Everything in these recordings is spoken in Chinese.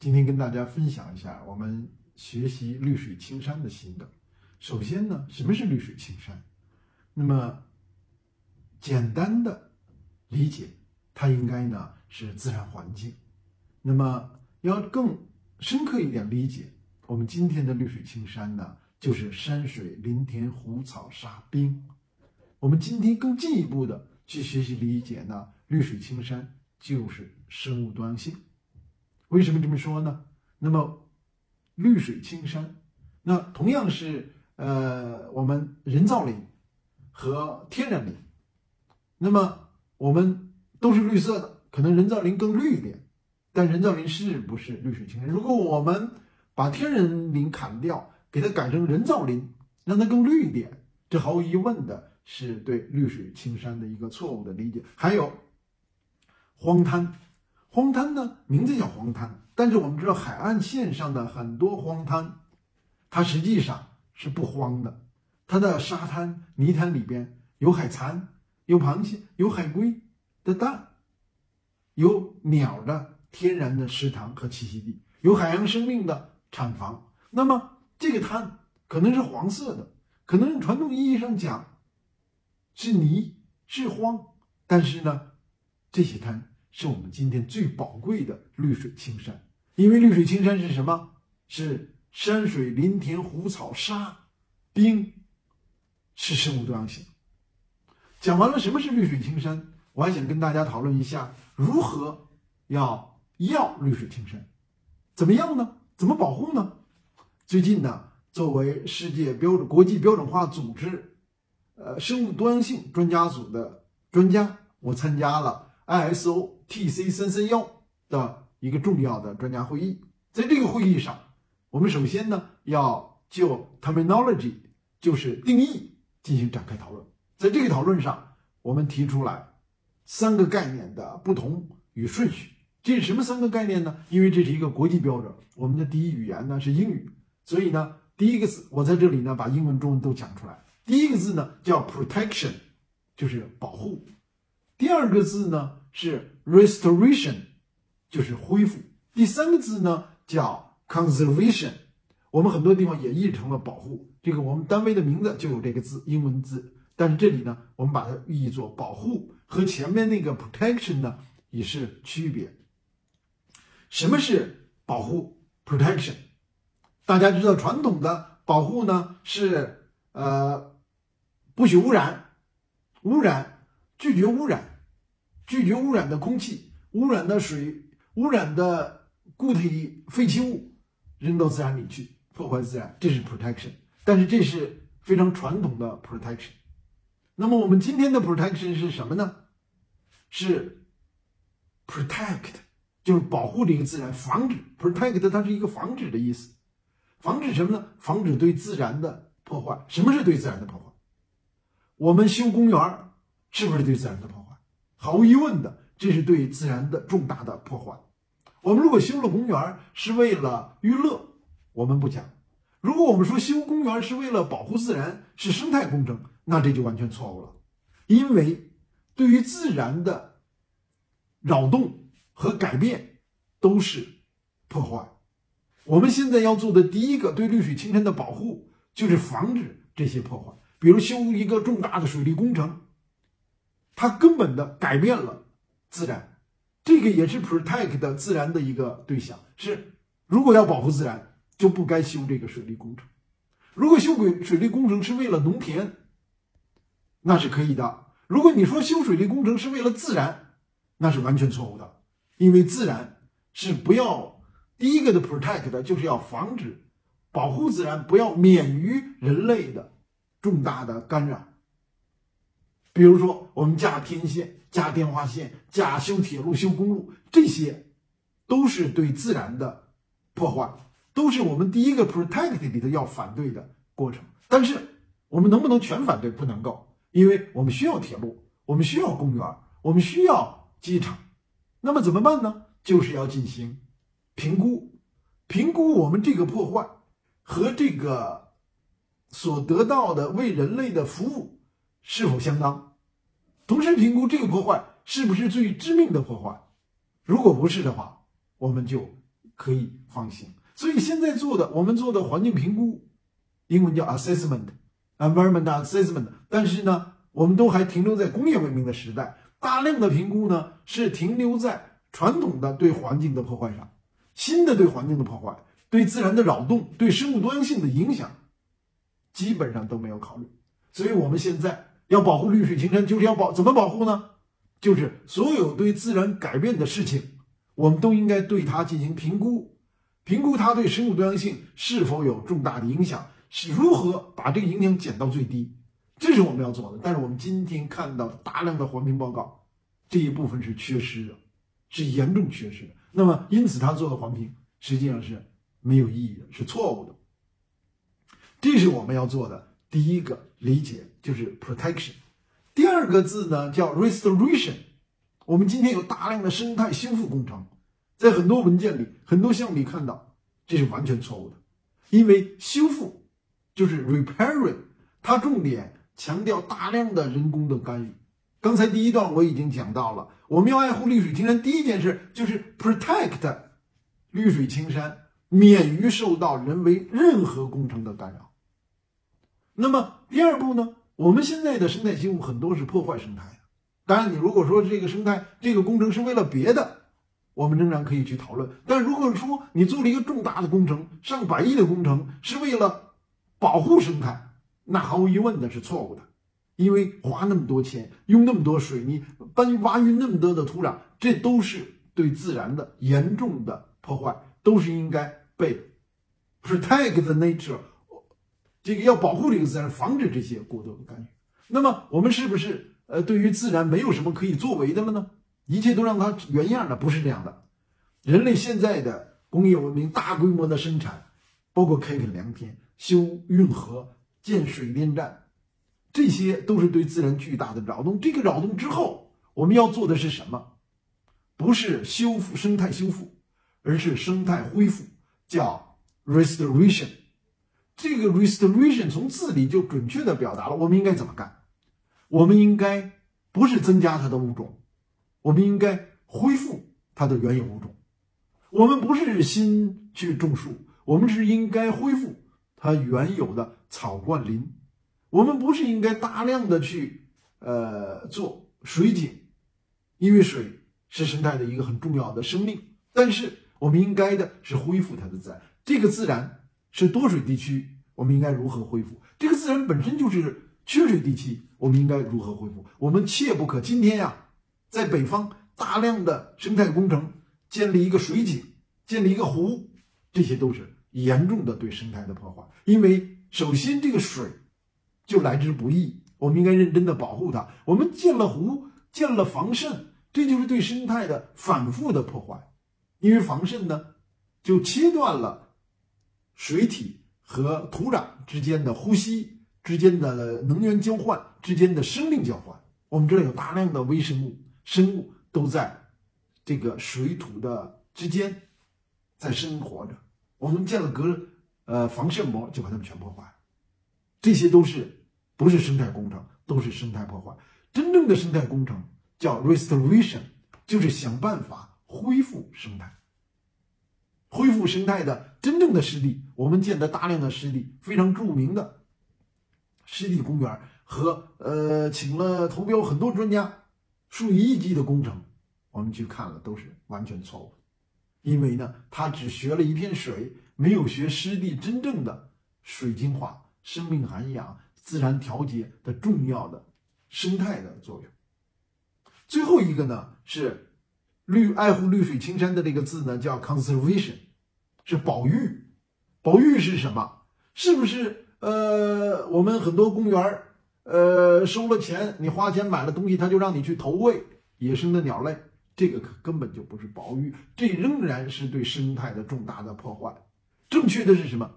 今天跟大家分享一下我们学习绿水青山的心得。首先呢，什么是绿水青山？那么简单的理解，它应该呢是自然环境。那么要更深刻一点理解，我们今天的绿水青山呢，就是山水林田湖草沙冰。我们今天更进一步的去学习理解呢，绿水青山就是生物多样性。为什么这么说呢？那么绿水青山，那同样是呃我们人造林和天然林。那么我们都是绿色的，可能人造林更绿一点，但人造林是不是绿水青山？如果我们把天然林砍掉，给它改成人造林，让它更绿一点，这毫无疑问的是对绿水青山的一个错误的理解。还有荒滩。荒滩呢，名字叫荒滩，但是我们知道海岸线上的很多荒滩，它实际上是不荒的。它的沙滩、泥滩里边有海蚕、有螃蟹、有海龟的蛋，有鸟的天然的食堂和栖息地，有海洋生命的产房。那么这个滩可能是黄色的，可能传统意义上讲是泥是荒，但是呢，这些滩。是我们今天最宝贵的绿水青山，因为绿水青山是什么？是山水林田湖草沙冰，是生物多样性。讲完了什么是绿水青山，我还想跟大家讨论一下如何要要绿水青山，怎么样呢？怎么保护呢？最近呢，作为世界标准国际标准化组织，呃，生物多样性专家组的专家，我参加了。ISO TC 三三幺的一个重要的专家会议，在这个会议上，我们首先呢要就 terminology 就是定义进行展开讨论。在这个讨论上，我们提出来三个概念的不同与顺序。这是什么三个概念呢？因为这是一个国际标准，我们的第一语言呢是英语，所以呢第一个字我在这里呢把英文、中文都讲出来。第一个字呢叫 protection，就是保护。第二个字呢？是 restoration，就是恢复。第三个字呢叫 conservation，我们很多地方也译成了保护。这个我们单位的名字就有这个字，英文字。但是这里呢，我们把它译作保护，和前面那个 protection 呢也是区别。什么是保护 protection？大家知道传统的保护呢是呃不许污染，污染拒绝污染。拒绝污染的空气、污染的水、污染的固体废弃物扔到自然里去，破坏自然，这是 protection。但是这是非常传统的 protection。那么我们今天的 protection 是什么呢？是 protect，就是保护这个自然，防止 protect 它是一个防止的意思。防止什么呢？防止对自然的破坏。什么是对自然的破坏？我们修公园是不是对自然的破坏？毫无疑问的，这是对自然的重大的破坏。我们如果修了公园是为了娱乐，我们不讲；如果我们说修公园是为了保护自然，是生态工程，那这就完全错误了。因为对于自然的扰动和改变都是破坏。我们现在要做的第一个对绿水青山的保护，就是防止这些破坏，比如修一个重大的水利工程。它根本的改变了自然，这个也是 protect 的自然的一个对象。是，如果要保护自然，就不该修这个水利工程。如果修水水利工程是为了农田，那是可以的。如果你说修水利工程是为了自然，那是完全错误的。因为自然是不要第一个的 protect 就是要防止保护自然，不要免于人类的重大的干扰。比如说，我们架天线、架电话线、架修铁路、修公路，这些都是对自然的破坏，都是我们第一个 protect 里头要反对的过程。但是，我们能不能全反对？不能够，因为我们需要铁路，我们需要公园，我们需要机场。那么怎么办呢？就是要进行评估，评估我们这个破坏和这个所得到的为人类的服务。是否相当？同时评估这个破坏是不是最致命的破坏。如果不是的话，我们就可以放心。所以现在做的，我们做的环境评估，英文叫 assessment，environment assessment。但是呢，我们都还停留在工业文明的时代，大量的评估呢是停留在传统的对环境的破坏上，新的对环境的破坏、对自然的扰动、对生物多样性的影响，基本上都没有考虑。所以我们现在要保护绿水青山，就是要保怎么保护呢？就是所有对自然改变的事情，我们都应该对它进行评估。评估它对生物多样性是否有重大的影响，是如何把这个影响减到最低，这是我们要做的。但是我们今天看到大量的环评报告，这一部分是缺失的，是严重缺失的。那么，因此他做的环评实际上是没有意义的，是错误的。这是我们要做的第一个理解，就是 protection。第二个字呢叫 restoration。我们今天有大量的生态修复工程。在很多文件里、很多项目里看到，这是完全错误的，因为修复就是 repairing，它重点强调大量的人工的干预。刚才第一段我已经讲到了，我们要爱护绿水青山，第一件事就是 protect 绿水青山免于受到人为任何工程的干扰。那么第二步呢？我们现在的生态修复很多是破坏生态。当然，你如果说这个生态这个工程是为了别的。我们仍然可以去讨论，但如果说你做了一个重大的工程，上百亿的工程，是为了保护生态，那毫无疑问的是错误的，因为花那么多钱，用那么多水泥，搬挖运那么多的土壤，这都是对自然的严重的破坏，都是应该被 protect the nature，这个要保护这个自然，防止这些过多的干预。那么我们是不是呃，对于自然没有什么可以作为的了呢？一切都让它原样的，不是这样的。人类现在的工业文明，大规模的生产，包括开垦良田、修运河、建水电站，这些都是对自然巨大的扰动。这个扰动之后，我们要做的是什么？不是修复生态修复，而是生态恢复，叫 restoration。这个 restoration 从字里就准确的表达了我们应该怎么干。我们应该不是增加它的物种。我们应该恢复它的原有物种。我们不是新去种树，我们是应该恢复它原有的草灌林。我们不是应该大量的去呃做水井，因为水是生态的一个很重要的生命。但是我们应该的是恢复它的自然。这个自然是多水地区，我们应该如何恢复？这个自然本身就是缺水地区，我们应该如何恢复？我们切不可今天呀。在北方，大量的生态工程建立一个水井，建立一个湖，这些都是严重的对生态的破坏。因为首先这个水就来之不易，我们应该认真的保护它。我们建了湖，建了防渗，这就是对生态的反复的破坏。因为防渗呢，就切断了水体和土壤之间的呼吸、之间的能源交换、之间的生命交换。我们这里有大量的微生物。生物都在这个水土的之间在生活着。我们建了隔呃防渗膜，就把它们全破坏。这些都是不是生态工程，都是生态破坏。真正的生态工程叫 restoration，就是想办法恢复生态。恢复生态的真正的湿地，我们建的大量的湿地，非常著名的湿地公园和呃，请了投标很多专家。数以亿计的工程，我们去看了都是完全错误，因为呢，他只学了一片水，没有学湿地真正的水净化、生命涵养、自然调节的重要的生态的作用。最后一个呢是绿爱护绿水青山的这个字呢叫 conservation，是保育。保育是什么？是不是呃，我们很多公园儿？呃，收了钱，你花钱买了东西，他就让你去投喂野生的鸟类，这个可根本就不是保育，这仍然是对生态的重大的破坏。正确的是什么？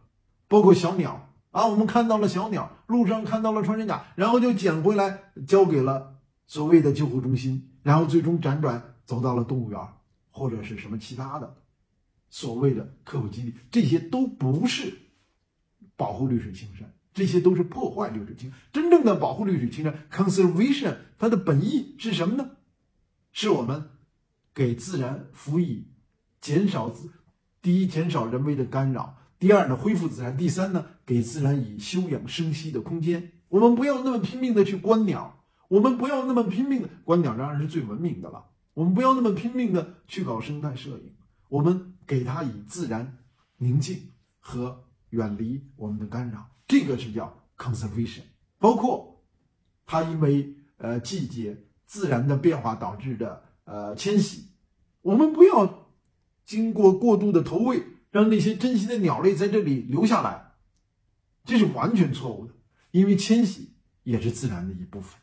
包括小鸟啊，我们看到了小鸟，路上看到了穿山甲，然后就捡回来交给了所谓的救护中心，然后最终辗转走到了动物园或者是什么其他的所谓的科普基地，这些都不是保护绿水青山。这些都是破坏绿水青山。真正的保护绿水青山 （conservation） 它的本意是什么呢？是我们给自然辅以减少自第一，减少人为的干扰；第二呢，恢复自然；第三呢，给自然以休养生息的空间。我们不要那么拼命的去观鸟，我们不要那么拼命的观鸟，当然是最文明的了。我们不要那么拼命的去搞生态摄影，我们给它以自然宁静和远离我们的干扰，这个是叫 conservation。包括它因为呃季节自然的变化导致的呃迁徙，我们不要经过过度的投喂，让那些珍稀的鸟类在这里留下来，这是完全错误的，因为迁徙也是自然的一部分。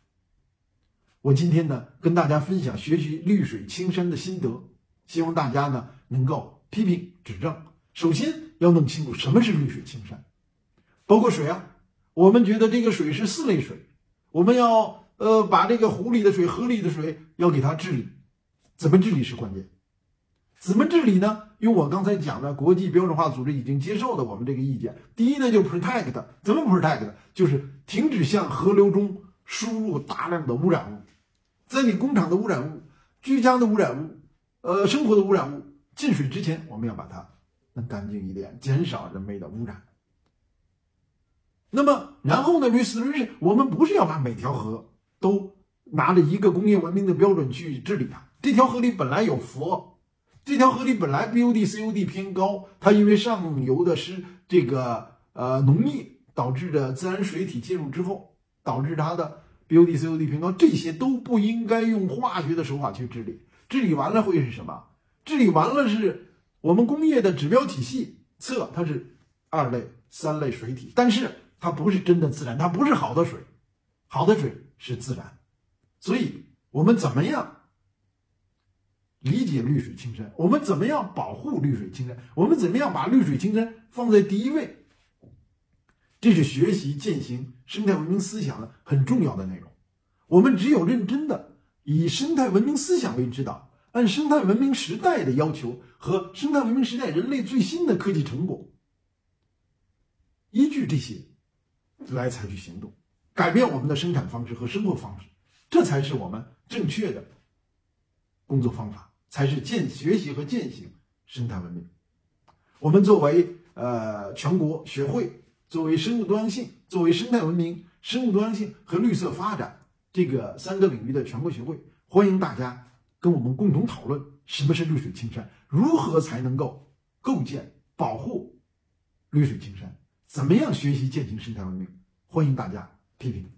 我今天呢，跟大家分享学习绿水青山的心得，希望大家呢能够批评指正。首先要弄清楚什么是绿水青山，包括水啊。我们觉得这个水是四类水，我们要呃把这个湖里的水、河里的水要给它治理，怎么治理是关键。怎么治理呢？用我刚才讲的国际标准化组织已经接受的我们这个意见，第一呢就 protect，怎么 protect？就是停止向河流中输入大量的污染物。在你工厂的污染物、居家的污染物、呃生活的污染物进水之前，我们要把它弄干净一点，减少人为的污染。那么，然后呢？绿色绿是我们不是要把每条河都拿着一个工业文明的标准去治理它。这条河里本来有氟，这条河里本来 BOD、COD 偏高，它因为上游的是这个呃农业导致的自然水体进入之后，导致它的。BOD、COD 平高，这些都不应该用化学的手法去治理。治理完了会是什么？治理完了是我们工业的指标体系测它是二类、三类水体，但是它不是真的自然，它不是好的水。好的水是自然，所以我们怎么样理解绿水青山？我们怎么样保护绿水青山？我们怎么样把绿水青山放在第一位？这是学习践行生态文明思想的很重要的内容。我们只有认真的以生态文明思想为指导，按生态文明时代的要求和生态文明时代人类最新的科技成果，依据这些来采取行动，改变我们的生产方式和生活方式，这才是我们正确的工作方法，才是践学习和践行生态文明。我们作为呃全国学会。作为生物多样性、作为生态文明、生物多样性和绿色发展这个三个领域的全国学会，欢迎大家跟我们共同讨论什么是绿水青山，如何才能够构建、保护绿水青山，怎么样学习践行生态文明？欢迎大家批评。